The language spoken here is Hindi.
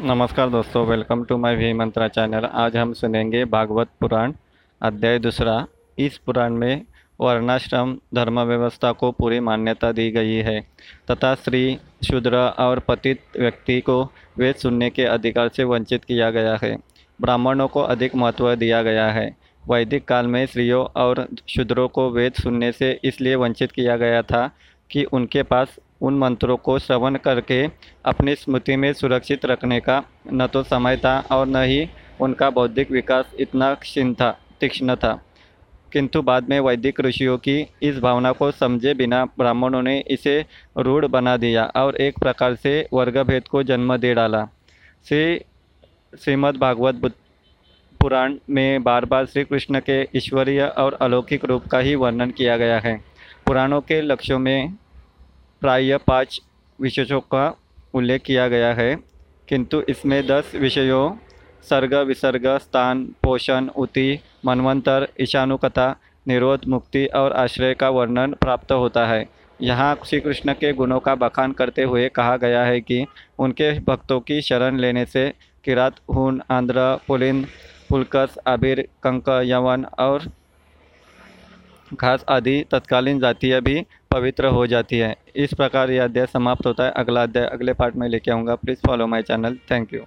नमस्कार दोस्तों welcome to my V Mantra channel आज हम सुनेंगे भागवत पुराण, अध्याय दूसरा। इस पुराण में वर्णाश्रम धर्म व्यवस्था को पूरी मान्यता दी गई है, तथा स्त्री, शूद्र और पतित व्यक्ति को वेद सुनने के अधिकार से वंचित किया गया है। ब्राह्मणों को अधिक महत्व दिया गया है। वैदिक काल में स्त्रियों और शूद्रों को वेद सुनने से इसलिए वंचित किया गया था कि उनके पास उन मंत्रों को श्रवण करके अपनी स्मृति में सुरक्षित रखने का न तो समय था और न ही उनका बौद्धिक विकास इतना क्षीण था, तीक्ष्ण था। किंतु बाद में वैदिक ऋषियों की इस भावना को समझे बिना ब्राह्मणों ने इसे रूढ़ बना दिया और एक प्रकार से वर्गभेद को जन्म दे डाला। श्री, श्रीमद् भागवत पुराण में बार बार श्री कृष्ण के ईश्वरीय और अलौकिक रूप का ही वर्णन किया गया है। पुराणों के लक्ष्यों में प्राय पाँच विशेषों का उल्लेख किया गया है, किंतु इसमें दस विषयों, सर्ग, विसर्ग, स्थान, पोषण, उति, मनवंतर, ईशानुकथा, निरोध, मुक्ति और आश्रय का वर्णन प्राप्त होता है। यहाँ श्री कृष्ण के गुणों का बखान करते हुए कहा गया है कि उनके भक्तों की शरण लेने से किरात, हुन, आंध्र, पुलिंद, पुलकस, आबिर, कंक, यवन और घास आदि तत्कालीन जातियाँ भी पवित्र हो जाती है। इस प्रकार यह अध्याय समाप्त होता है। अगला अध्याय अगले पार्ट में लेके आऊँगा। Please follow my channel thank you